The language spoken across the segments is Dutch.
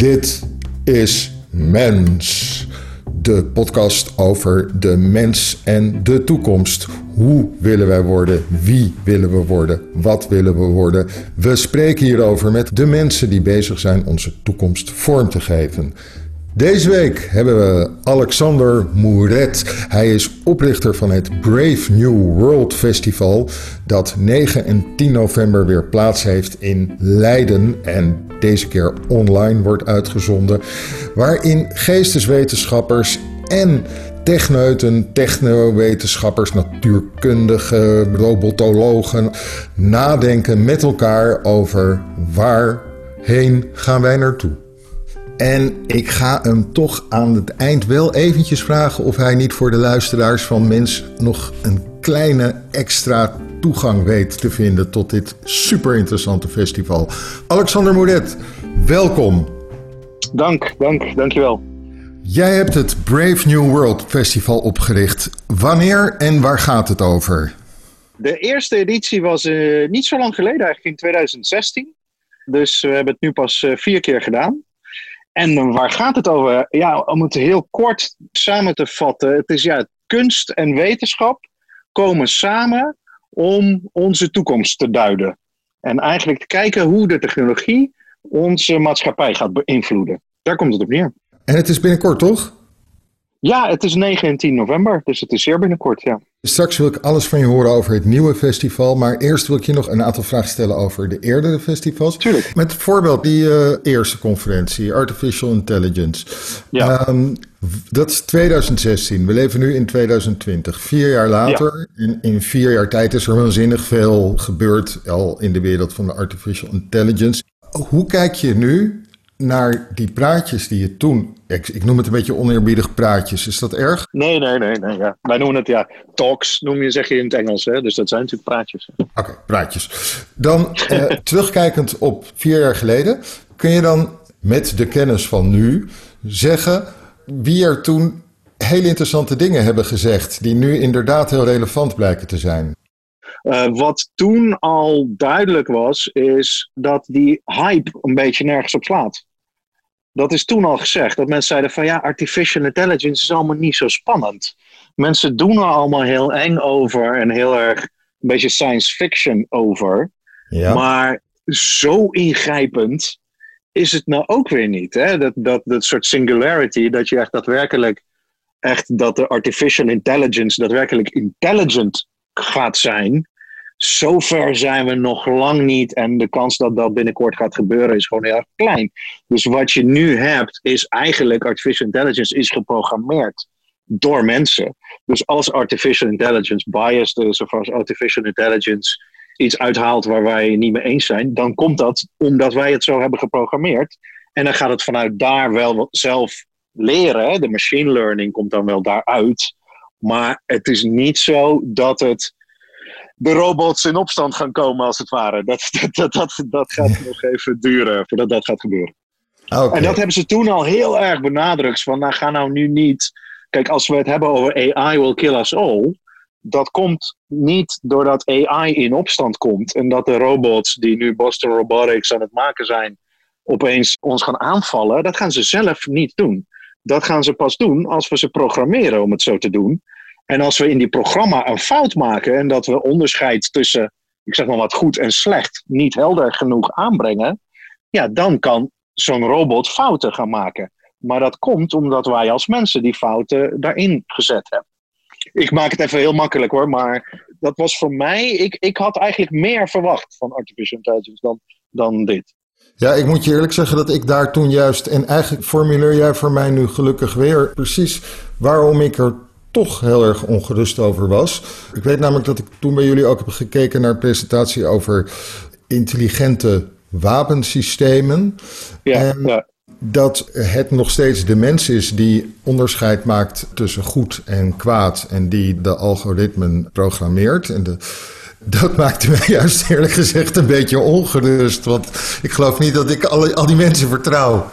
Dit is Mens. De podcast over de mens en de toekomst. Hoe willen wij worden? Wie willen we worden? Wat willen we worden? We spreken hierover met de mensen die bezig zijn onze toekomst vorm te geven. Deze week hebben we Alexander Mouret. Hij is oprichter van het Brave New World Festival, dat 9 en 10 november weer plaats heeft in Leiden en deze keer online wordt uitgezonden, waarin geesteswetenschappers en techneuten, technowetenschappers, natuurkundigen, robotologen nadenken met elkaar over waarheen gaan wij naartoe. En ik ga hem toch aan het eind wel eventjes vragen of hij niet voor de luisteraars van Mens nog een kleine extra toegang weet te vinden tot dit super interessante festival. Alexander Mouret, welkom. Dank, dank, dankjewel. Jij hebt het Brave New World Festival opgericht. Wanneer en waar gaat het over? De eerste editie was uh, niet zo lang geleden, eigenlijk in 2016. Dus we hebben het nu pas uh, vier keer gedaan. En waar gaat het over? Ja, om het heel kort samen te vatten. Het is ja, kunst en wetenschap komen samen om onze toekomst te duiden. En eigenlijk te kijken hoe de technologie onze maatschappij gaat beïnvloeden. Daar komt het op neer. En het is binnenkort, toch? Ja, het is 9 en 10 november, dus het is zeer binnenkort, ja. Straks wil ik alles van je horen over het nieuwe festival, maar eerst wil ik je nog een aantal vragen stellen over de eerdere festivals. Tuurlijk. Met bijvoorbeeld die uh, eerste conferentie, Artificial Intelligence. Ja. Um, dat is 2016. We leven nu in 2020. Vier jaar later, ja. in, in vier jaar tijd is er waanzinnig veel gebeurd al in de wereld van de Artificial Intelligence. Hoe kijk je nu naar die praatjes die je toen. Ik, ik, noem het een beetje oneerbiedig praatjes. Is dat erg? Nee, nee, nee. nee ja. Wij noemen het ja. Talks noem je, zeg je in het Engels. Hè? Dus dat zijn natuurlijk praatjes. Oké, okay, praatjes. Dan eh, terugkijkend op vier jaar geleden. Kun je dan met de kennis van nu zeggen wie er toen hele interessante dingen hebben gezegd. die nu inderdaad heel relevant blijken te zijn? Uh, wat toen al duidelijk was, is dat die hype een beetje nergens op slaat. Dat is toen al gezegd. Dat mensen zeiden van ja, artificial intelligence is allemaal niet zo spannend. Mensen doen er allemaal heel eng over en heel erg een beetje science fiction over. Ja. Maar zo ingrijpend is het nou ook weer niet. Hè? Dat, dat, dat soort singularity, dat je echt daadwerkelijk, echt dat de artificial intelligence daadwerkelijk intelligent gaat zijn. Zover zijn we nog lang niet. En de kans dat dat binnenkort gaat gebeuren is gewoon heel erg klein. Dus wat je nu hebt, is eigenlijk artificial intelligence is geprogrammeerd door mensen. Dus als artificial intelligence biased is, of als artificial intelligence iets uithaalt waar wij niet mee eens zijn, dan komt dat omdat wij het zo hebben geprogrammeerd. En dan gaat het vanuit daar wel zelf leren. De machine learning komt dan wel daaruit. Maar het is niet zo dat het de robots in opstand gaan komen, als het ware. Dat, dat, dat, dat, gaat nog even duren voordat dat gaat gebeuren. Okay. En dat hebben ze toen al heel erg benadrukt. Van, nou, ga nou nu niet. Kijk, als we het hebben over AI will kill us all. Dat komt niet doordat AI in opstand komt. En dat de robots die nu Boston Robotics aan het maken zijn. opeens ons gaan aanvallen. Dat gaan ze zelf niet doen. Dat gaan ze pas doen als we ze programmeren om het zo te doen. En als we in die programma een fout maken en dat we onderscheid tussen, ik zeg maar wat goed en slecht, niet helder genoeg aanbrengen, ja, dan kan zo'n robot fouten gaan maken. Maar dat komt omdat wij als mensen die fouten daarin gezet hebben. Ik maak het even heel makkelijk hoor, maar dat was voor mij, ik, ik had eigenlijk meer verwacht van artificial intelligence dan, dan dit. Ja, ik moet je eerlijk zeggen dat ik daar toen juist, en eigenlijk formuleer jij voor mij nu gelukkig weer precies waarom ik er toch heel erg ongerust over was. Ik weet namelijk dat ik toen bij jullie ook heb gekeken naar een presentatie over intelligente wapensystemen. Ja, en ja. dat het nog steeds de mens is die onderscheid maakt tussen goed en kwaad en die de algoritmen programmeert. En de, dat maakte mij juist eerlijk gezegd een beetje ongerust, want ik geloof niet dat ik al die mensen vertrouw.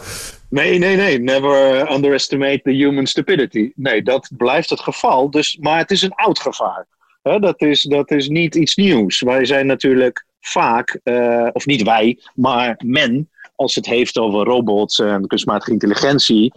Nee, nee, nee. Never underestimate the human stupidity. Nee, dat blijft het geval. Dus, maar het is een oud gevaar. Dat, is, dat is niet iets nieuws. Wij zijn natuurlijk vaak, uh, of niet wij, maar men als het heeft over robots en kunstmatige intelligentie,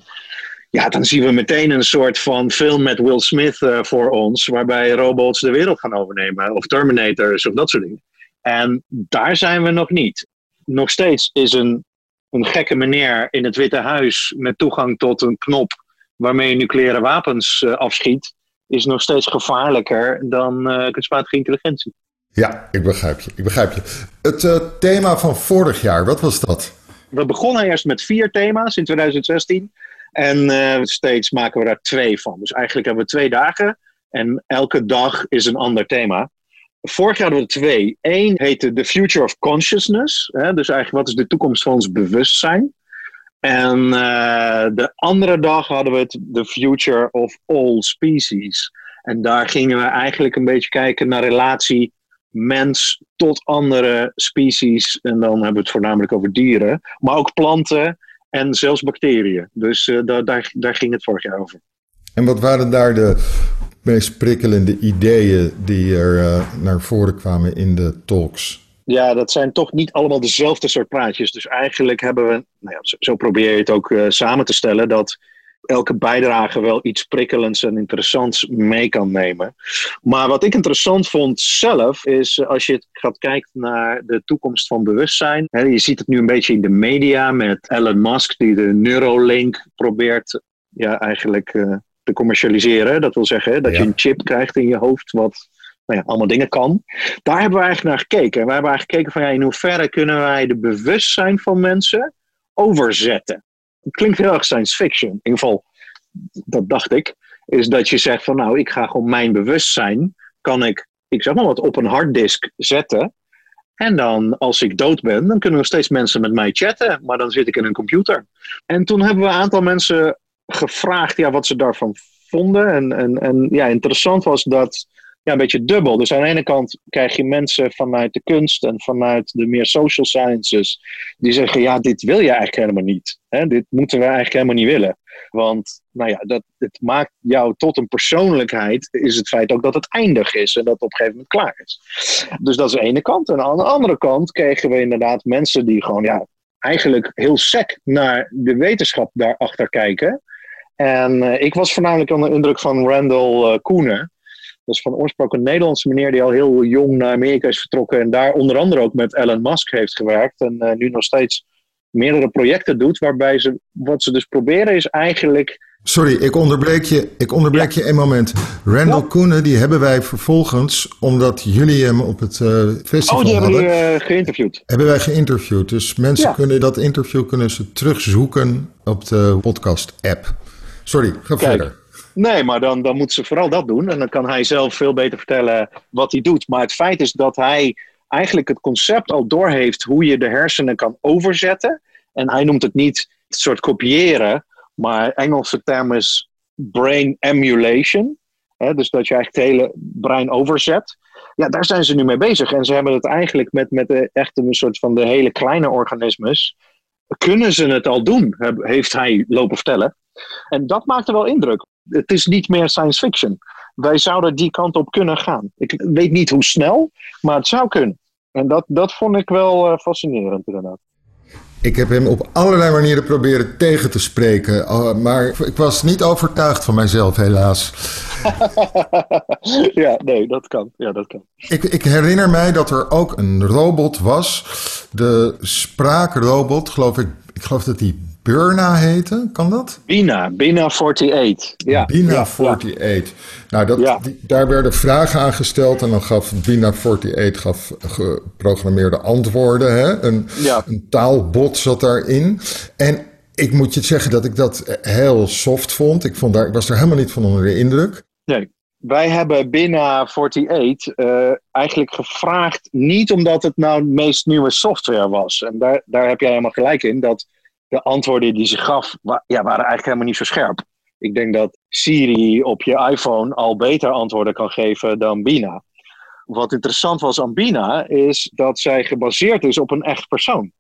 ja, dan zien we meteen een soort van film met Will Smith uh, voor ons, waarbij robots de wereld gaan overnemen, of Terminators of dat soort dingen. En daar zijn we nog niet. Nog steeds is een, een gekke meneer in het Witte Huis met toegang tot een knop waarmee je nucleaire wapens uh, afschiet, is nog steeds gevaarlijker dan uh, kunstmatige intelligentie. Ja, ik begrijp je. Ik begrijp je. Het uh, thema van vorig jaar, wat was dat? We begonnen eerst met vier thema's in 2016. En steeds maken we daar twee van. Dus eigenlijk hebben we twee dagen. En elke dag is een ander thema. Vorig jaar hadden we twee. Eén heette The Future of Consciousness. Hè? Dus eigenlijk wat is de toekomst van ons bewustzijn. En uh, de andere dag hadden we het The Future of All Species. En daar gingen we eigenlijk een beetje kijken naar relatie mens tot andere species. En dan hebben we het voornamelijk over dieren. Maar ook planten en zelfs bacteriën. Dus uh, daar, daar, daar ging het vorig jaar over. En wat waren daar de meest prikkelende ideeën die er uh, naar voren kwamen in de talks? Ja, dat zijn toch niet allemaal dezelfde soort praatjes. Dus eigenlijk hebben we, nou ja, zo, probeer je het ook uh, samen te stellen, dat elke bijdrage wel iets prikkelends en interessants mee kan nemen. Maar wat ik interessant vond zelf, is als je gaat kijken naar de toekomst van bewustzijn. Hè, je ziet het nu een beetje in de media met Elon Musk, die de Neuralink probeert ja, eigenlijk te commercialiseren. Dat wil zeggen dat ja. je een chip krijgt in je hoofd, wat nou ja, allemaal dingen kan. Daar hebben we eigenlijk naar gekeken. We hebben eigenlijk gekeken van ja, in hoeverre kunnen wij de bewustzijn van mensen overzetten. Het klinkt heel erg science fiction. In ieder geval, dat dacht ik. Is dat je zegt van nou, ik ga gewoon mijn bewustzijn, kan ik, ik zeg maar wat, op een harddisk zetten. En dan, als ik dood ben, dan kunnen nog steeds mensen met mij chatten. Maar dan zit ik in een computer. En toen hebben we een aantal mensen gevraagd ja, wat ze daarvan vonden. En, en, en ja, interessant was dat ja, een beetje dubbel. Dus aan de ene kant krijg je mensen vanuit de kunst en vanuit de meer social sciences die zeggen: ja, dit wil je eigenlijk helemaal niet. Hè? Dit moeten we eigenlijk helemaal niet willen. Want nou ja, dat, het maakt jou tot een persoonlijkheid, is het feit ook dat het eindig is en dat het op een gegeven moment klaar is. Dus dat is de ene kant. En aan de andere kant kregen we inderdaad mensen die gewoon ja, eigenlijk heel sec naar de wetenschap daarachter kijken. En uh, ik was voornamelijk onder de indruk van Randall uh, Koenen. Dat is van oorsprong een Nederlandse meneer die al heel jong naar Amerika is vertrokken. En daar onder andere ook met Elon Musk heeft gewerkt. En uh, nu nog steeds meerdere projecten doet. Waarbij ze, wat ze dus proberen is eigenlijk... Sorry, ik onderbreek je, ik onderbreek ja. je een moment. Randall ja. Koenen, die hebben wij vervolgens, omdat jullie hem op het uh, festival Oh, die hebben hadden, uh, geïnterviewd. Hebben wij geïnterviewd. Dus mensen ja. kunnen dat interview kunnen ze terugzoeken op de podcast-app. Sorry, ga Kijk. verder. Nee, maar dan, dan moet ze vooral dat doen. En dan kan hij zelf veel beter vertellen wat hij doet. Maar het feit is dat hij eigenlijk het concept al doorheeft hoe je de hersenen kan overzetten. En hij noemt het niet het soort kopiëren, maar Engelse term is brain emulation. Hè, dus dat je eigenlijk het hele brein overzet. Ja, daar zijn ze nu mee bezig. En ze hebben het eigenlijk met, met de, echt een soort van de hele kleine organismes. Kunnen ze het al doen, heeft hij lopen vertellen. En dat maakte wel indruk. Het is niet meer science fiction. Wij zouden die kant op kunnen gaan. Ik weet niet hoe snel, maar het zou kunnen. En dat, dat vond ik wel uh, fascinerend inderdaad. Ik heb hem op allerlei manieren proberen tegen te spreken, uh, maar ik was niet overtuigd van mijzelf, helaas. ja, nee, dat kan. Ja, dat kan. Ik, ik, herinner mij dat er ook een robot was, de spraakrobot, geloof ik. Ik geloof dat die Burna heette, kan dat? Bina, Bina 48. Ja. Bina ja, 48. Nou, dat, ja. die, daar werden vragen aan gesteld en dan gaf Bina 48 gaf geprogrammeerde antwoorden. Hè? Een, ja. een taalbot zat daarin. En ik moet je zeggen dat ik dat heel soft vond. Ik, vond daar, ik was er helemaal niet van onder de indruk. Nee. Wij hebben Bina 48 uh, eigenlijk gevraagd, niet omdat het nou de meest nieuwe software was. En daar, daar heb jij helemaal gelijk in, dat de antwoorden die ze gaf, ja, waren eigenlijk helemaal niet zo scherp. Ik denk dat Siri op je iPhone al beter antwoorden kan geven dan Bina. Wat interessant was aan Bina is dat zij gebaseerd is op een echt persoon.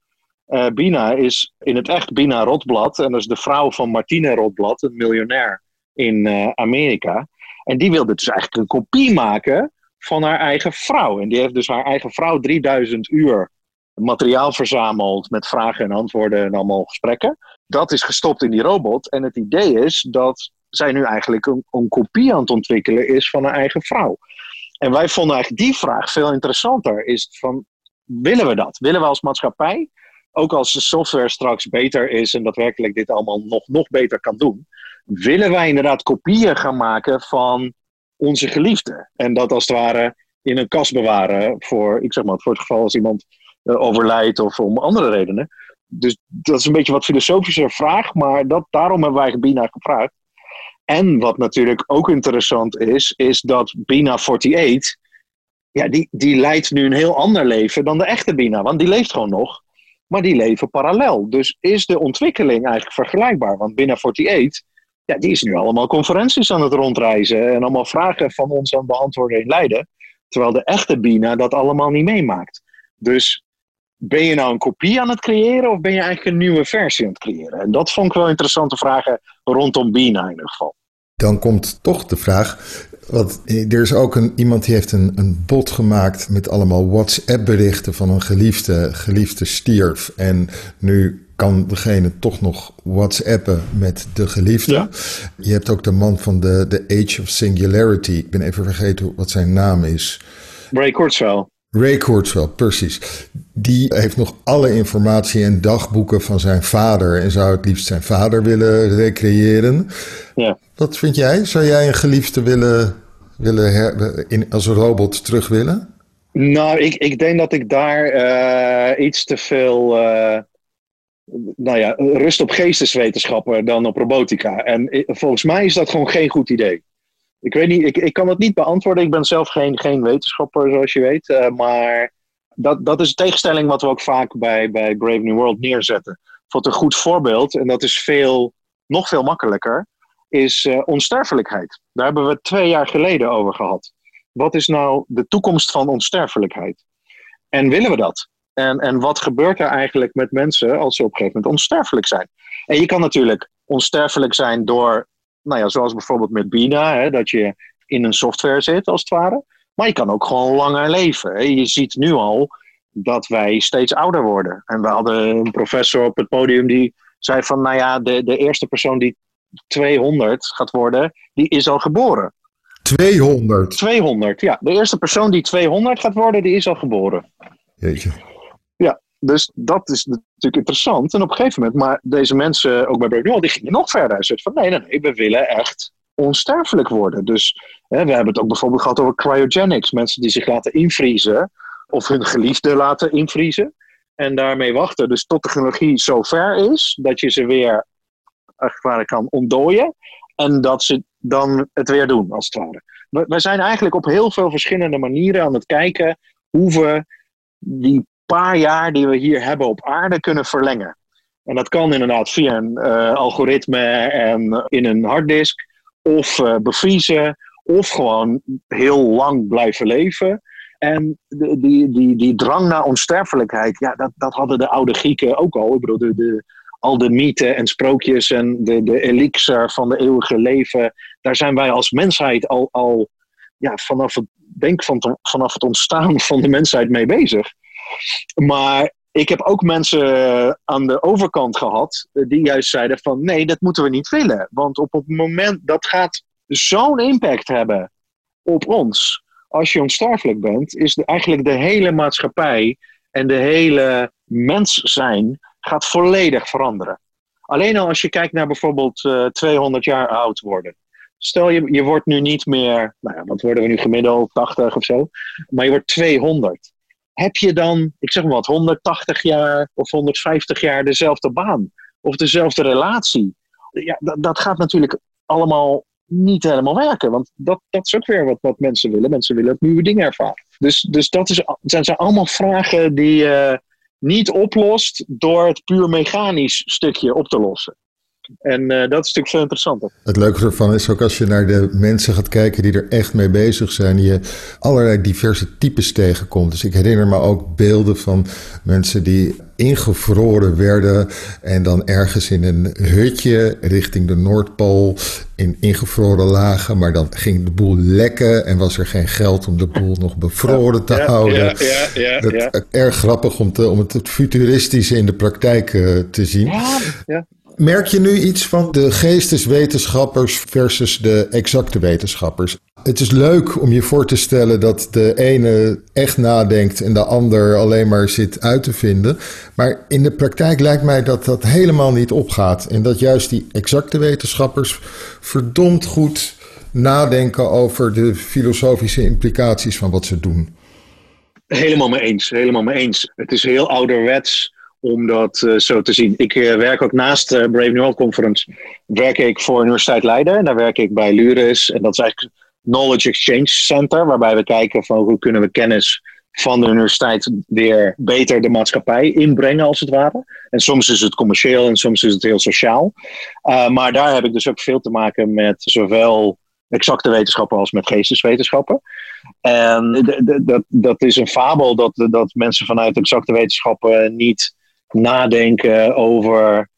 Uh, Bina is in het echt Bina Rotblad. En dat is de vrouw van Martine Rotblad, een miljonair in uh, Amerika. En die wilde dus eigenlijk een kopie maken van haar eigen vrouw. En die heeft dus haar eigen vrouw 3000 uur materiaal verzameld met vragen en antwoorden en allemaal gesprekken. Dat is gestopt in die robot. En het idee is dat zij nu eigenlijk een, een kopie aan het ontwikkelen is van een eigen vrouw. En wij vonden eigenlijk die vraag veel interessanter. Is van, willen we dat? Willen we als maatschappij, ook als de software straks beter is en daadwerkelijk dit allemaal nog, nog beter kan doen, willen wij inderdaad kopieën gaan maken van onze geliefde? En dat als het ware in een kast bewaren voor, ik zeg maar, voor het geval als iemand overlijdt of om andere redenen. Dus dat is een beetje wat filosofische vraag, maar dat, daarom hebben wij Bina gevraagd. En wat natuurlijk ook interessant is, is dat Bina 48, ja, die, die leidt nu een heel ander leven dan de echte Bina. Want die leeft gewoon nog, maar die leven parallel. Dus is de ontwikkeling eigenlijk vergelijkbaar? Want Bina 48, ja, die is nu allemaal conferenties aan het rondreizen en allemaal vragen van ons aan beantwoorden in Leiden. Terwijl de echte Bina dat allemaal niet meemaakt. Dus ben je nou een kopie aan het creëren of ben je eigenlijk een nieuwe versie aan het creëren? En dat vond ik wel interessante vragen rondom Bina in ieder geval. Dan komt toch de vraag, want er is ook een, iemand die heeft een, een bot gemaakt met allemaal WhatsApp-berichten van een geliefde, geliefde stierf. En nu kan degene toch nog WhatsAppen met de geliefde. Je hebt ook de man van de, de Age of Singularity. Ik ben even vergeten wat zijn naam is. Ray Kurzweil. Ray Kurzweil, precies. Die heeft nog alle informatie en dagboeken van zijn vader en zou het liefst zijn vader willen recreëren. Ja. Wat vind jij? Zou jij een geliefde willen, willen her, in, als een robot terug willen? Nou, ik, ik denk dat ik daar uh, iets te veel uh, nou ja, rust op geesteswetenschappen dan op robotica. En volgens mij is dat gewoon geen goed idee. Ik weet niet, ik, ik kan het niet beantwoorden. Ik ben zelf geen, geen wetenschapper, zoals je weet. Uh, maar dat, dat is een tegenstelling wat we ook vaak bij, bij Brave New World neerzetten. Voor een goed voorbeeld, en dat is veel, nog veel makkelijker, is uh, onsterfelijkheid. Daar hebben we twee jaar geleden over gehad. Wat is nou de toekomst van onsterfelijkheid? En willen we dat? En, en wat gebeurt er eigenlijk met mensen als ze op een gegeven moment onsterfelijk zijn? En je kan natuurlijk onsterfelijk zijn door nou ja, zoals bijvoorbeeld met Bina, hè, dat je in een software zit als het ware. Maar je kan ook gewoon langer leven. Hè. Je ziet nu al dat wij steeds ouder worden. En we hadden een professor op het podium die zei van, nou ja, de, de eerste persoon die 200 gaat worden, die is al geboren. 200? 200, ja. De eerste persoon die 200 gaat worden, die is al geboren. Jeetje. Dus dat is natuurlijk interessant. En op een gegeven moment, maar deze mensen, ook bij Brave die gingen nog verder. Ze van nee, nee, nee, we willen echt onsterfelijk worden. Dus hè, we hebben het ook bijvoorbeeld gehad over cryogenics. Mensen die zich laten invriezen of hun geliefde laten invriezen. En daarmee wachten. Dus tot de technologie zo ver is dat je ze weer als kan ontdooien. En dat ze dan het weer doen, als het ware. We zijn eigenlijk op heel veel verschillende manieren aan het kijken hoe we die paar jaar die we hier hebben op aarde kunnen verlengen. En dat kan inderdaad via een uh, algoritme en in een harddisk, of uh, bevriezen, of gewoon heel lang blijven leven. En die, die, die, die drang naar onsterfelijkheid, ja, dat, dat hadden de oude Grieken ook al. Ik bedoel, de, de, al de mythen en sprookjes en de, de elixir van de eeuwige leven, daar zijn wij als mensheid al, al ja, vanaf, het, denk van, vanaf het ontstaan van de mensheid mee bezig. Maar ik heb ook mensen aan de overkant gehad eh, die juist zeiden van nee, dat moeten we niet willen. Want op het moment dat gaat zo'n impact hebben op ons. Als je onsterfelijk bent, is eigenlijk de hele maatschappij en de hele mens zijn gaat volledig veranderen. Alleen al als je kijkt naar bijvoorbeeld uh, eh, 200 jaar oud worden. Stel je, je wordt nu niet meer, nou ja, wat worden we nu gemiddeld, 80 of zo. Maar je wordt 200 heb je dan, ik zeg maar wat, 180 jaar of 150 jaar dezelfde baan of dezelfde relatie? Ja, dat, gaat natuurlijk allemaal niet helemaal werken. Want dat, dat is ook weer wat, wat mensen willen. Mensen willen nieuwe dingen ervaren. Dus, dus dat is, zijn, zijn allemaal vragen die je niet oplost door het puur mechanisch stukje op te lossen. En dat is natuurlijk veel interessanter. Het leuke ervan is ook als je naar de mensen gaat kijken die er echt mee bezig zijn, je allerlei diverse types tegenkomt. Dus ik herinner me ook beelden van mensen die ingevroren werden en dan ergens in een hutje richting de Noordpool in ingevroren lagen, maar dan ging de boel lekken en was er geen geld om de boel nog bevroren te houden. Ja, ja, ja, dat, erg grappig om, te, om het futuristische in de praktijk uh, te zien. Ja, Merk je nu iets van de geesteswetenschappers versus de exacte wetenschappers? Het is leuk om je voor te stellen dat de ene echt nadenkt en de ander alleen maar zit uit te vinden. Maar in de praktijk lijkt mij dat dat helemaal niet opgaat. En dat juist die exacte wetenschappers verdomd goed nadenken over de filosofische implicaties van wat ze doen. Helemaal mee eens, helemaal mee eens. Het is heel ouderwets om dat uh, zo te zien. Ik uh, werk ook naast de Brave New World Conference, werk ik voor Universiteit Leiden. En daar werk ik bij Luris. En dat is eigenlijk Knowledge Exchange Center, waarbij we kijken van hoe kunnen we kennis van de universiteit weer beter de maatschappij inbrengen, als het ware. En soms is het commercieel en soms is het heel sociaal. Uh, maar daar heb ik dus ook veel te maken met zowel exacte wetenschappen als met geesteswetenschappen. En dat, dat is een fabel dat, dat mensen vanuit exacte wetenschappen niet nadenken over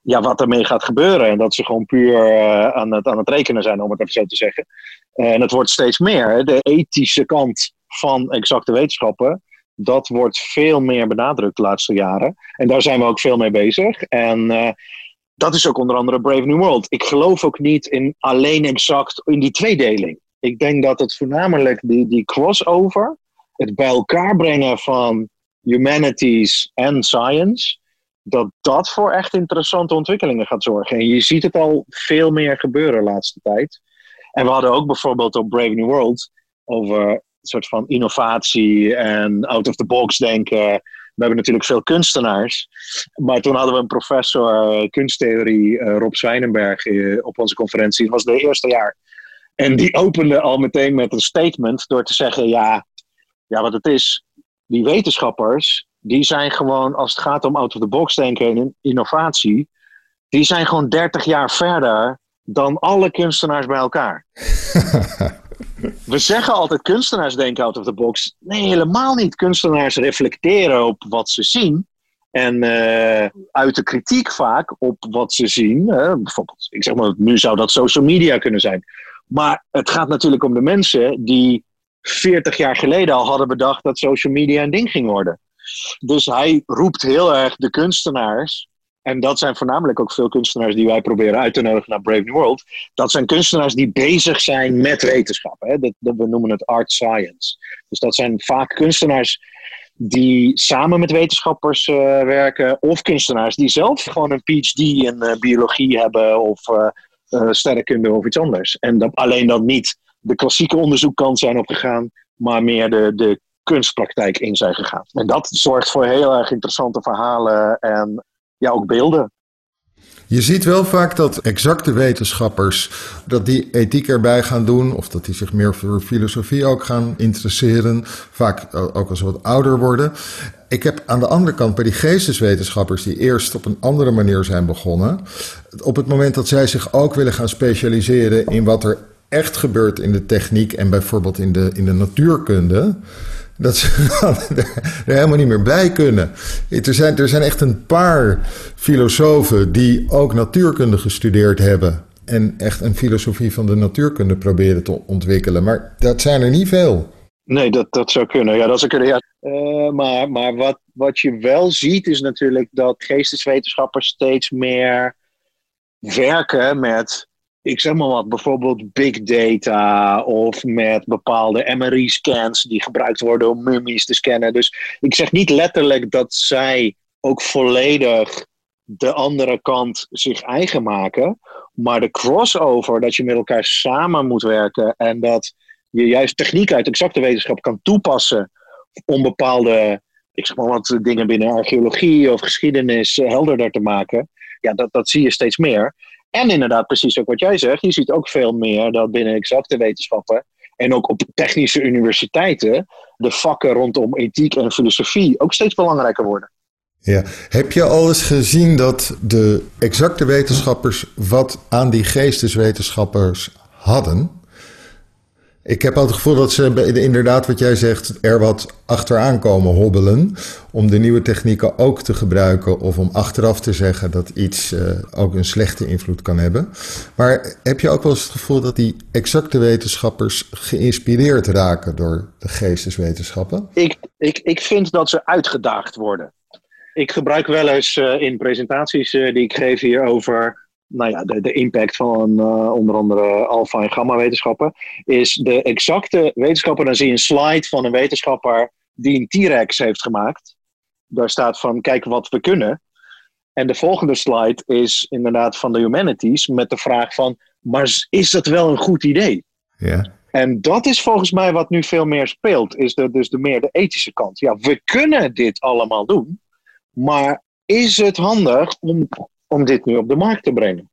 ja, wat ermee gaat gebeuren. En dat ze gewoon puur uh, aan, het, aan het rekenen zijn, om het even zo te zeggen. En het wordt steeds meer. De ethische kant van exacte wetenschappen, dat wordt veel meer benadrukt de laatste jaren. En daar zijn we ook veel mee bezig. En uh, dat is ook onder andere Brave New World. Ik geloof ook niet in alleen exact in die tweedeling. Ik denk dat het voornamelijk die, die crossover, het bij elkaar brengen van humanities en science, dat dat voor echt interessante ontwikkelingen gaat zorgen. En je ziet het al veel meer gebeuren de laatste tijd. En we hadden ook bijvoorbeeld op Brave New World over een soort van innovatie en out of the box denken. We hebben natuurlijk veel kunstenaars. Maar toen hadden we een professor uh, kunsttheorie, uh, Rob Zwijnenberg, uh, op onze conferentie. Dat was het eerste jaar. En die opende al meteen met een statement door te zeggen: ja, ja, wat het is, die wetenschappers, die zijn gewoon, als het gaat om out-of-the-box denken en innovatie, die zijn gewoon 30 jaar verder dan alle kunstenaars bij elkaar. We zeggen altijd kunstenaars denken out of the box. Nee, helemaal niet. Kunstenaars reflecteren op wat ze zien. En uh, uit de kritiek vaak op wat ze zien. bijvoorbeeld, ik zeg maar, nu zou dat social media kunnen zijn. Maar het gaat natuurlijk om de mensen die 40 jaar geleden al hadden bedacht dat social media een ding ging worden. Dus hij roept heel erg de kunstenaars. En dat zijn voornamelijk ook veel kunstenaars die wij proberen uit te nodigen naar Brave New World. Dat zijn kunstenaars die bezig zijn met wetenschap. Hè? Dat, dat, we noemen het art science. Dus dat zijn vaak kunstenaars die samen met wetenschappers uh, werken. Of kunstenaars die zelf gewoon een PhD in uh, biologie hebben. Of uh, sterrenkunde of iets anders. En dat, alleen dat niet de klassieke onderzoekkant zijn opgegaan, maar meer de, de kunstpraktijk in zijn gegaan. En dat zorgt voor heel erg interessante verhalen en ja, ook beelden. Je ziet wel vaak dat exacte wetenschappers dat die ethiek erbij gaan doen, of dat die zich meer voor filosofie ook gaan interesseren, vaak ook als ze wat ouder worden. Ik heb aan de andere kant bij die geesteswetenschappers die eerst op een andere manier zijn begonnen, op het moment dat zij zich ook willen gaan specialiseren in wat er echt gebeurt in de techniek en bijvoorbeeld in de, in de natuurkunde, dat ze er helemaal niet meer bij kunnen. Er zijn, er zijn echt een paar filosofen die ook natuurkunde gestudeerd hebben. En echt een filosofie van de natuurkunde proberen te ontwikkelen. Maar dat zijn er niet veel. Nee, dat, dat zou kunnen. Ja, dat zou kunnen. Ja. Maar maar wat, wat je wel ziet is natuurlijk dat geesteswetenschappers steeds meer werken met ik zeg maar wat, bijvoorbeeld big data of met bepaalde MRI-scans die gebruikt worden om mummies te scannen. Dus ik zeg niet letterlijk dat zij ook volledig de andere kant zich eigen maken, maar de crossover, dat je met elkaar samen moet werken en dat je juist techniek uit exacte wetenschap kan toepassen om bepaalde, ik zeg maar wat, dingen binnen archeologie of geschiedenis helderder te maken. Ja, dat, dat zie je steeds meer. En inderdaad, precies ook wat jij zegt, je ziet ook veel meer dat binnen exacte wetenschappen en ook op technische universiteiten de vakken rondom ethiek en filosofie ook steeds belangrijker worden. Ja. Heb je al eens gezien dat de exacte wetenschappers wat aan die geesteswetenschappers hadden? Ik heb al het gevoel dat ze inderdaad, wat jij zegt, er wat achteraan komen hobbelen. Om de nieuwe technieken ook te gebruiken of om achteraf te zeggen dat iets uh, ook een slechte invloed kan hebben. Maar heb je ook wel eens het gevoel dat die exacte wetenschappers geïnspireerd raken door de geesteswetenschappen? Ik, ik, ik vind dat ze uitgedaagd worden. Ik gebruik wel eens uh, in presentaties uh, die ik geef hier over nou ja, de, de impact van uh, onder andere alfa- en gamma-wetenschappen, is de exacte wetenschapper. Dan zie je een slide van een wetenschapper die een T-Rex heeft gemaakt. Daar staat van: kijk wat we kunnen. En de volgende slide is inderdaad van de humanities met de vraag van: maar is dat wel een goed idee? Ja. En dat is volgens mij wat nu veel meer speelt, is de, dus de meer de ethische kant. Ja, we kunnen dit allemaal doen, maar is het handig om om dit nu op de markt te brengen.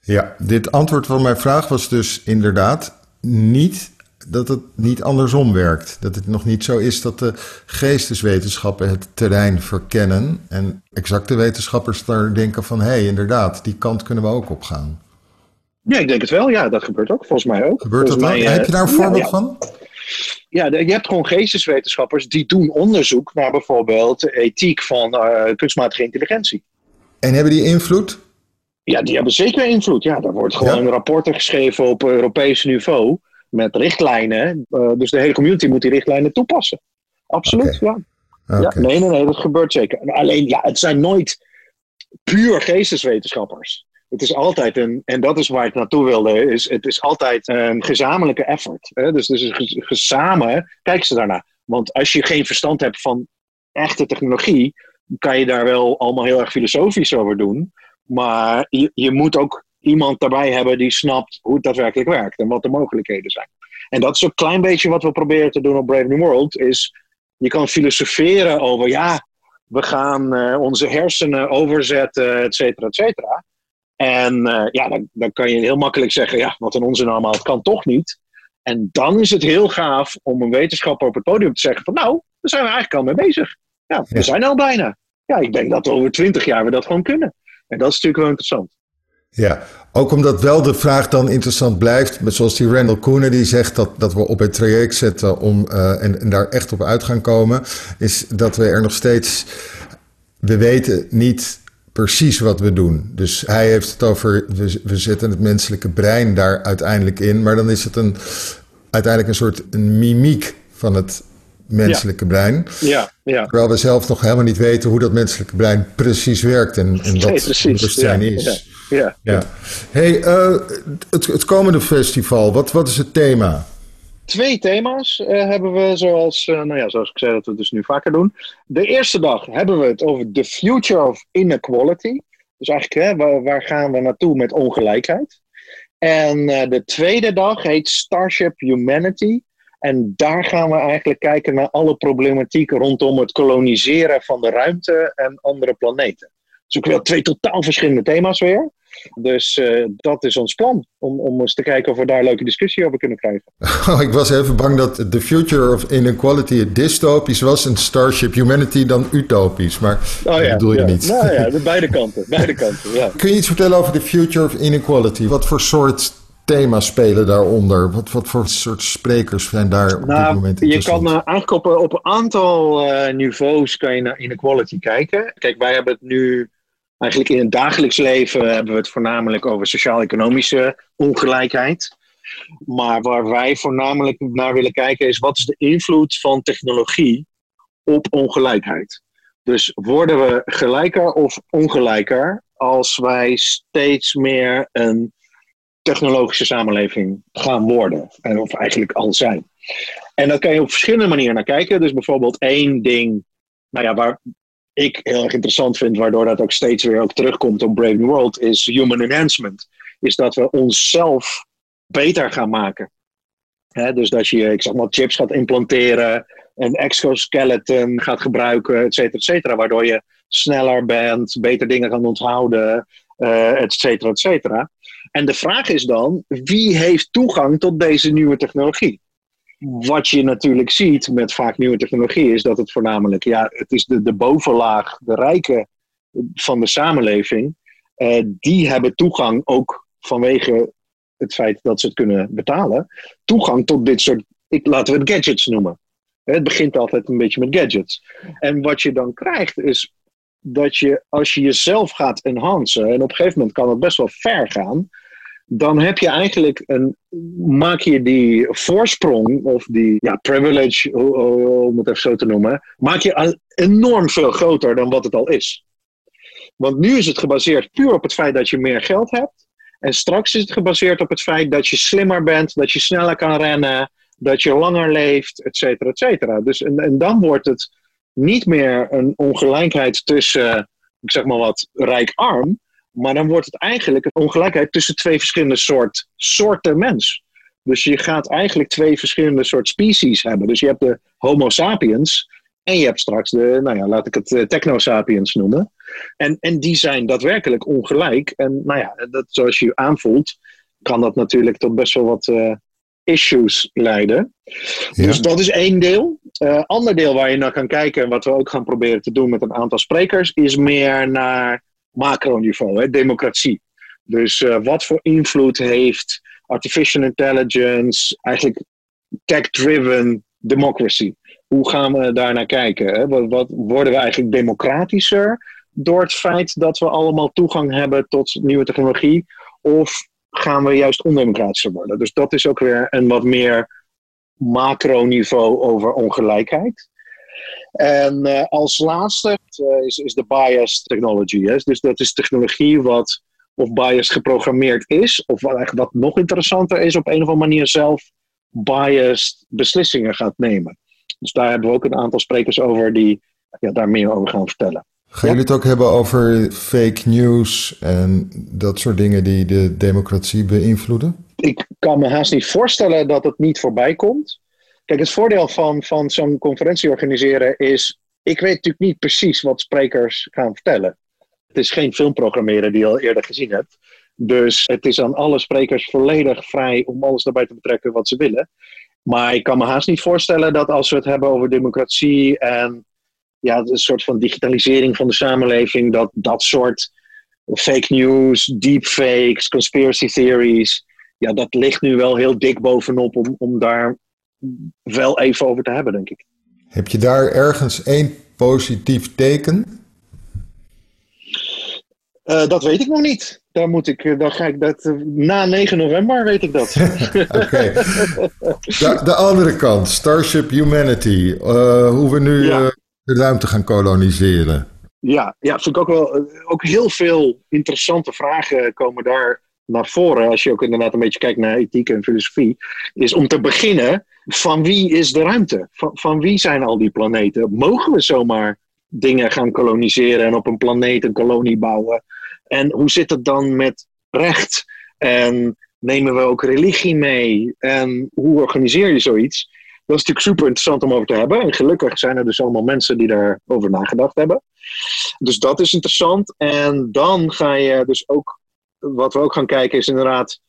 Ja, dit antwoord van mijn vraag was dus inderdaad niet dat het niet andersom werkt. Dat het nog niet zo is dat de geesteswetenschappen het terrein verkennen en exacte wetenschappers daar denken van hé, hey, inderdaad, die kant kunnen we ook op gaan. Ja, ik denk het wel. Ja, dat gebeurt ook. Volgens mij ook. Gebeurt dat Heb je daar een voorbeeld ja, van? Ja, je hebt gewoon geesteswetenschappers die doen onderzoek naar bijvoorbeeld ethiek van uh, kunstmatige intelligentie. En hebben die invloed? Ja, die hebben zeker invloed. Ja, daar wordt gewoon Ja? rapporten geschreven op Europees niveau met richtlijnen. Uh, dus de hele community moet die richtlijnen toepassen. Absoluut, ja. Ja. Nee, nee, nee, dat gebeurt zeker. Alleen, ja, het zijn nooit puur geesteswetenschappers. Het is altijd een, en dat is waar ik naartoe wilde, is het is altijd een gezamenlijke effort. Hè? Dus, dus ge- ge- samen kijken ze daarnaar. Want als je geen verstand hebt van echte technologie, kan je daar wel allemaal heel erg filosofisch over doen. Maar je, je moet ook iemand daarbij hebben die snapt hoe het daadwerkelijk werkt en wat de mogelijkheden zijn. En dat is een klein beetje wat we proberen te doen op Brave New World. Is je kan filosoferen over, ja, we gaan eh, onze hersenen overzetten, et cetera, et cetera. En eh, ja, dan, dan kan je heel makkelijk zeggen, ja, wat een onzin allemaal, het kan toch niet. En dan is het heel gaaf om een wetenschapper op het podium te zeggen van, nou, daar zijn we eigenlijk al mee bezig. Ja, we Ja. zijn al bijna. Ja, ik denk dat over twintig jaar we dat gewoon kunnen. En dat is natuurlijk wel interessant. Ja, ook omdat wel de vraag dan interessant blijft, met zoals die Randall Koenen die zegt dat, dat we op het traject zetten om, eh, en, en daar echt op uit gaan komen, is dat we er nog steeds, we weten niet precies wat we doen. Dus hij heeft het over, we, we zetten het menselijke brein daar uiteindelijk in, maar dan is het een, uiteindelijk een soort een mimiek van het menselijke brein. Ja, ja. Terwijl we zelf nog helemaal niet weten hoe dat menselijke brein precies werkt en, en wat Nee, precies. bewustzijn Ja, is. Ja. Ja. Hey, eh, het, het komende festival, wat, wat is het thema? Twee thema's eh, hebben we, zoals, eh, nou ja, zoals ik zei, dat we dus nu vaker doen. De eerste dag hebben we het over the future of inequality. Dus eigenlijk, hè, waar, waar gaan we naartoe met ongelijkheid? En de tweede dag heet Starship Humanity. En daar gaan we eigenlijk kijken naar alle problematiek rondom het koloniseren van de ruimte en andere planeten. Dus ook wel twee totaal verschillende thema's weer. Dus eh, dat is ons plan, om, om eens te kijken of we daar een leuke discussie over kunnen krijgen. Oh, ik was even bang dat The Future of Inequality dystopisch was en Starship Humanity dan utopisch. Maar dat bedoel je niet. Nou ja, de beide kanten. Beide kanten ja. Kun je iets vertellen over The Future of Inequality? Wat voor soort thema's spelen daaronder? Wat, wat voor soort sprekers zijn daar op dit Nou, moment je kan uh, eigenlijk op, op een aantal uh, niveaus kan je naar inequality kijken. Kijk, wij hebben het nu eigenlijk in het dagelijks leven hebben we het voornamelijk over sociaal-economische ongelijkheid. Maar waar wij voornamelijk naar willen kijken is wat is de invloed van technologie op ongelijkheid. Dus worden we gelijker of ongelijker als wij steeds meer een technologische samenleving gaan worden. Of eigenlijk al zijn. En daar kan je op verschillende manieren naar kijken. Dus bijvoorbeeld één ding, nou ja, waar ik heel erg interessant vind, waardoor dat ook steeds weer ook terugkomt op Brave New World, is human enhancement. Is dat we onszelf beter gaan maken. Dus dat je, ik zeg maar, chips gaat implanteren, een exoskeleton gaat gebruiken, et cetera, et cetera. Waardoor je sneller bent, beter dingen kan onthouden, uh, et cetera, et cetera. En de vraag is dan, wie heeft toegang tot deze nieuwe technologie? wat je natuurlijk ziet met vaak nieuwe technologie is dat het voornamelijk, ja, het is de, de bovenlaag, de rijken van de samenleving, uh, die hebben toegang ook vanwege het feit dat ze het kunnen betalen, toegang tot dit soort, ik, laten we het gadgets noemen. Het begint altijd een beetje met gadgets. En wat je dan krijgt is dat je, als je jezelf gaat enhancen, en op een gegeven moment kan het best wel ver gaan, dan heb je eigenlijk een, maak je die voorsprong of die ja, privilege, om het even zo te noemen, maak je enorm veel groter dan wat het al is. Want nu is het gebaseerd puur op het feit dat je meer geld hebt. En straks is het gebaseerd op het feit dat je slimmer bent, dat je sneller kan rennen, dat je langer leeft, et cetera, et cetera. Dus, en, en dan wordt het niet meer een ongelijkheid tussen, ik zeg maar wat, rijk-arm. Maar dan wordt het eigenlijk een ongelijkheid tussen twee verschillende soort, soorten mens. Dus je gaat eigenlijk twee verschillende soort species hebben. Dus je hebt de Homo sapiens en je hebt straks de, nou ja, laat ik het uh, Techno sapiens noemen. En, en die zijn daadwerkelijk ongelijk. En nou ja, dat, zoals je aanvoelt, kan dat natuurlijk tot best wel wat uh, issues leiden. Dus dat is één deel. Uh, ander deel waar je naar kan kijken, en wat we ook gaan proberen te doen met een aantal sprekers, is meer naar macroniveau, hè, democratie. Dus uh, wat voor invloed heeft artificial intelligence, eigenlijk tech-driven democracy? Hoe gaan we daar naar kijken? Hè? Wat, wat, worden we eigenlijk democratischer door het feit dat we allemaal toegang hebben tot nieuwe technologie? Of gaan we juist ondemocratischer worden. Dus dat is ook weer een wat meer macroniveau over ongelijkheid. En uh, als laatste uh, is, is de bias technology. Hè? Dus dat is technologie wat of bias geprogrammeerd is, of wat, wat nog interessanter is, op een of andere manier zelf biased beslissingen gaat nemen. Dus daar hebben we ook een aantal sprekers over die ja, daar meer over gaan vertellen. Gaan jullie het ook hebben over fake news en dat soort dingen die de democratie beïnvloeden? Ik kan me haast niet voorstellen dat het niet voorbij komt. Kijk, het voordeel van, van zo'n conferentie organiseren is. Ik weet natuurlijk niet precies wat sprekers gaan vertellen. Het is geen filmprogrammeren die je al eerder gezien hebt. Dus het is aan alle sprekers volledig vrij om alles daarbij te betrekken wat ze willen. Maar ik kan me haast niet voorstellen dat als we het hebben over democratie en ja, een soort van digitalisering van de samenleving, dat dat soort fake news, deepfakes, conspiracy theories, ja, dat ligt nu wel heel dik bovenop om, om daar wel even over te hebben, denk ik. Heb je daar ergens één positief teken? Uh, dat weet ik nog niet. Daar moet ik, eh, dan ga ik dat, uh, na 9 november weet ik dat. Oké. De, de, andere kant, Starship Humanity. hoe we nu ja de ruimte gaan koloniseren. Ja, ja vind ook wel. Ook heel veel interessante vragen komen daar naar voren. Als je ook inderdaad een beetje kijkt naar ethiek en filosofie. Is om te beginnen, van wie is de ruimte? Van, van wie zijn al die planeten? Mogen we zomaar dingen gaan koloniseren en op een planeet een kolonie bouwen? En hoe zit het dan met recht? En nemen we ook religie mee? En hoe organiseer je zoiets? Dat is natuurlijk super interessant om over te hebben. En gelukkig zijn er dus allemaal mensen die daarover nagedacht hebben. Dus dat is interessant. En dan ga je dus ook, wat we ook gaan kijken, is inderdaad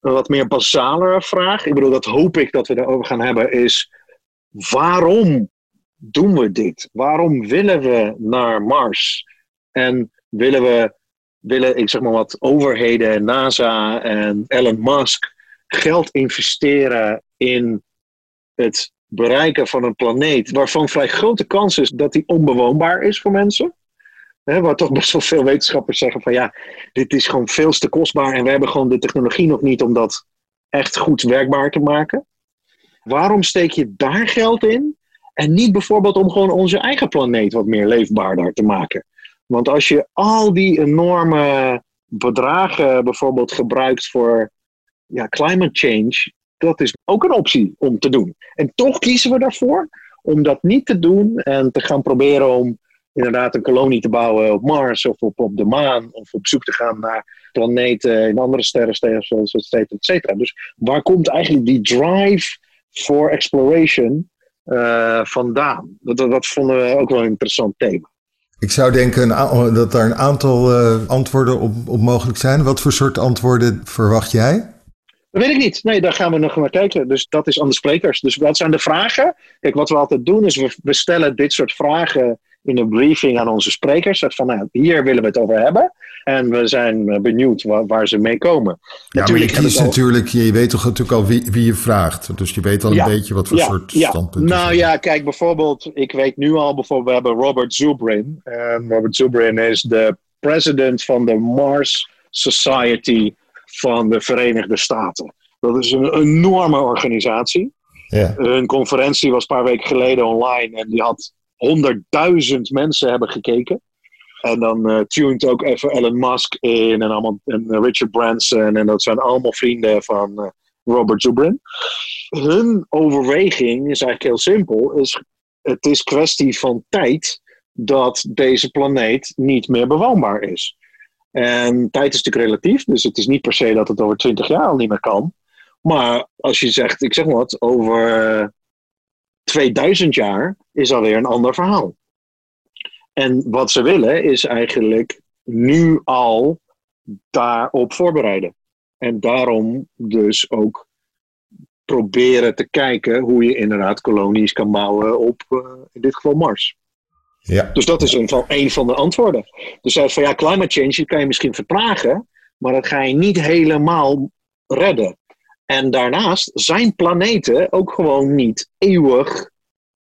een wat meer basalere vraag. Ik bedoel, dat hoop ik dat we daarover gaan hebben, is waarom doen we dit? Waarom willen we naar Mars? En willen we, willen, ik zeg maar wat, overheden, NASA en Elon Musk geld investeren in het bereiken van een planeet waarvan vrij grote kans is dat die onbewoonbaar is voor mensen. Waar toch best wel veel wetenschappers zeggen van ja, dit is gewoon veel te kostbaar en we hebben gewoon de technologie nog niet om dat echt goed werkbaar te maken. Waarom steek je daar geld in en niet bijvoorbeeld om gewoon onze eigen planeet wat meer leefbaarder te maken? Want als je al die enorme bedragen bijvoorbeeld gebruikt voor ja, climate change, dat is ook een optie om te doen. En toch kiezen we daarvoor om dat niet te doen en te gaan proberen om inderdaad een kolonie te bouwen op Mars of op, de maan of op zoek te gaan naar planeten in andere sterrenstelsels, et cetera, et cetera. Dus waar komt eigenlijk die drive for exploration uh, vandaan? Dat, dat, vonden we ook wel een interessant thema. Ik zou denken dat er een aantal uh, antwoorden op mogelijk zijn. Wat voor soort antwoorden verwacht jij? Dat weet ik niet. Nee, daar gaan we nog naar kijken. Dus dat is aan de sprekers. Dus wat zijn de vragen? Kijk, wat we altijd doen is we, we stellen dit soort vragen in een briefing aan onze sprekers. Van nou, hier willen we het over hebben. En we zijn benieuwd waar, waar ze mee komen. Ja, natuurlijk maar je kiest natuurlijk, je weet toch natuurlijk al wie, wie je vraagt. Dus je weet al een beetje wat voor soort ja. standpunten. Nou ja, kijk bijvoorbeeld, ik weet nu al bijvoorbeeld, we hebben Robert Zubrin. En Robert Zubrin is de president van de Mars Society van de Verenigde Staten. Dat is een enorme organisatie. Ja. Hun conferentie was een paar weken geleden online en die had 100.000 mensen hebben gekeken. En dan uh, tuned ook even Elon Musk in en, allemaal, en Richard Branson. En dat zijn allemaal vrienden van uh, Robert Zubrin. Hun overweging is eigenlijk heel simpel. Is, het is kwestie van tijd dat deze planeet niet meer bewoonbaar is. En tijd is natuurlijk relatief, dus het is niet per se dat het over 20 jaar al niet meer kan. Maar als je zegt, ik zeg maar wat, over 2000 jaar is alweer een ander verhaal. En wat ze willen is eigenlijk nu al daarop voorbereiden. En daarom dus ook proberen te kijken hoe je inderdaad kolonies kan bouwen op, uh, in dit geval Mars. Ja. Dus dat is een van, een van de antwoorden. Dus hij van ja, climate change kan je misschien vertragen, maar dat ga je niet helemaal redden. En daarnaast zijn planeten ook gewoon niet eeuwig.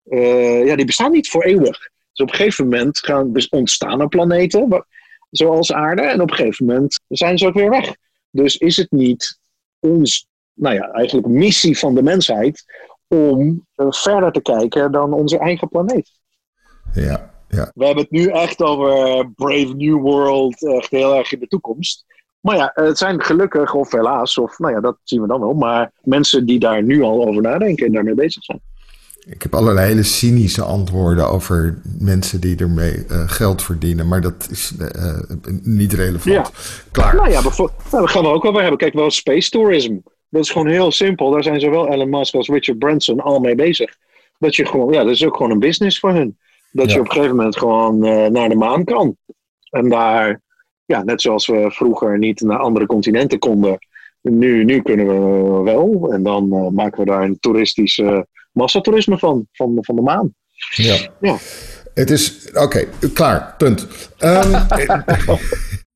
Uh, ja, die bestaan niet voor eeuwig. Dus op een gegeven moment gaan, ontstaan er planeten, zoals aarde, en op een gegeven moment zijn ze ook weer weg. Dus is het niet ons, nou ja, eigenlijk missie van de mensheid om uh, verder te kijken dan onze eigen planeet? Ja, ja. We hebben het nu echt over Brave New World, echt heel erg in de toekomst. Maar ja, het zijn gelukkig of helaas, of nou ja, dat zien we dan wel. Maar mensen die daar nu al over nadenken en daarmee bezig zijn. Ik heb allerlei hele cynische antwoorden over mensen die ermee uh, geld verdienen. Maar dat is uh, niet relevant. Ja. Klaar. Nou ja, nou, daar gaan we ook over hebben. Kijk, wel space tourism. Dat is gewoon heel simpel. Daar zijn zowel Elon Musk als Richard Branson al mee bezig. Dat je gewoon, ja, dat is ook gewoon een business voor hun. Dat je op een gegeven moment gewoon uh, naar de maan kan. En daar ja, net zoals we vroeger niet naar andere continenten konden, nu, nu kunnen we wel. En dan uh, maken we daar een toeristisch uh, massatoerisme van, van, van de maan. Ja. ja. Het is, oké, klaar, punt. Um,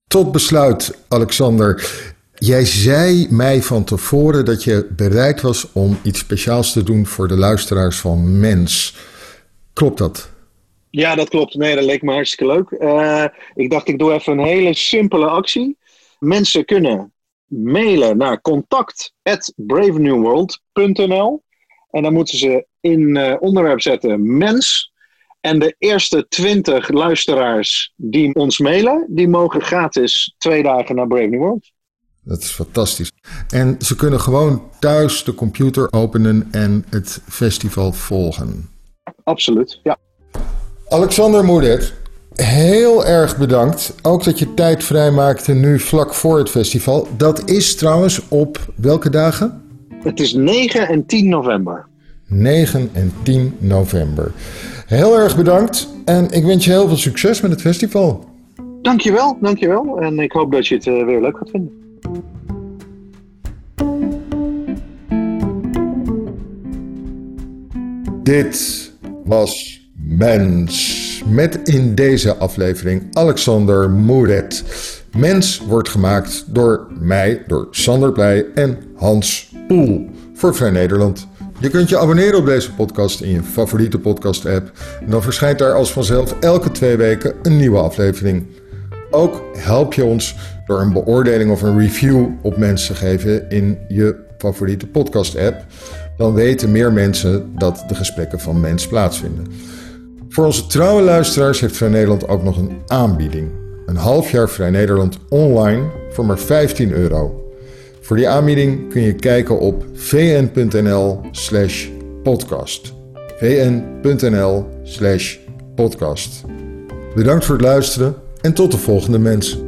tot besluit, Alexander. Jij zei mij van tevoren dat je bereid was om iets speciaals te doen voor de luisteraars van Mens. Klopt dat? Ja, dat klopt. Nee, dat leek me hartstikke leuk. Uh, ik dacht, ik doe even een hele simpele actie. Mensen kunnen mailen naar contact@bravenewworld.nl en dan moeten ze in uh, onderwerp zetten mens. En de eerste 20 luisteraars die ons mailen, die mogen gratis twee dagen naar Brave New World. Dat is fantastisch. En ze kunnen gewoon thuis de computer openen en het festival volgen. Absoluut, ja. Alexander Moedet, heel erg bedankt. Ook dat je tijd vrijmaakte nu vlak voor het festival. Dat is trouwens op welke dagen? Het is 9 en 10 november. 9 en 10 november. Heel erg bedankt en ik wens je heel veel succes met het festival. Dankjewel, dankjewel. En ik hoop dat je het uh, weer leuk gaat vinden. Dit was Mens. Met in deze aflevering Alexander Moeret. Mens wordt gemaakt door mij, door Sander Blij en Hans Poel voor Vrij Nederland. Je kunt je abonneren op deze podcast in je favoriete podcast-app. En dan verschijnt daar als vanzelf elke twee weken een nieuwe aflevering. Ook help je ons door een beoordeling of een review op mensen te geven in je favoriete podcast-app. Dan weten meer mensen dat de gesprekken van mens plaatsvinden. Voor onze trouwe luisteraars heeft Vrij Nederland ook nog een aanbieding. Een half jaar Vrij Nederland online voor maar 15 euro. Voor die aanbieding kun je kijken op vn.nl slash podcast. vn.nl slash podcast. Bedankt voor het luisteren en tot de volgende mens.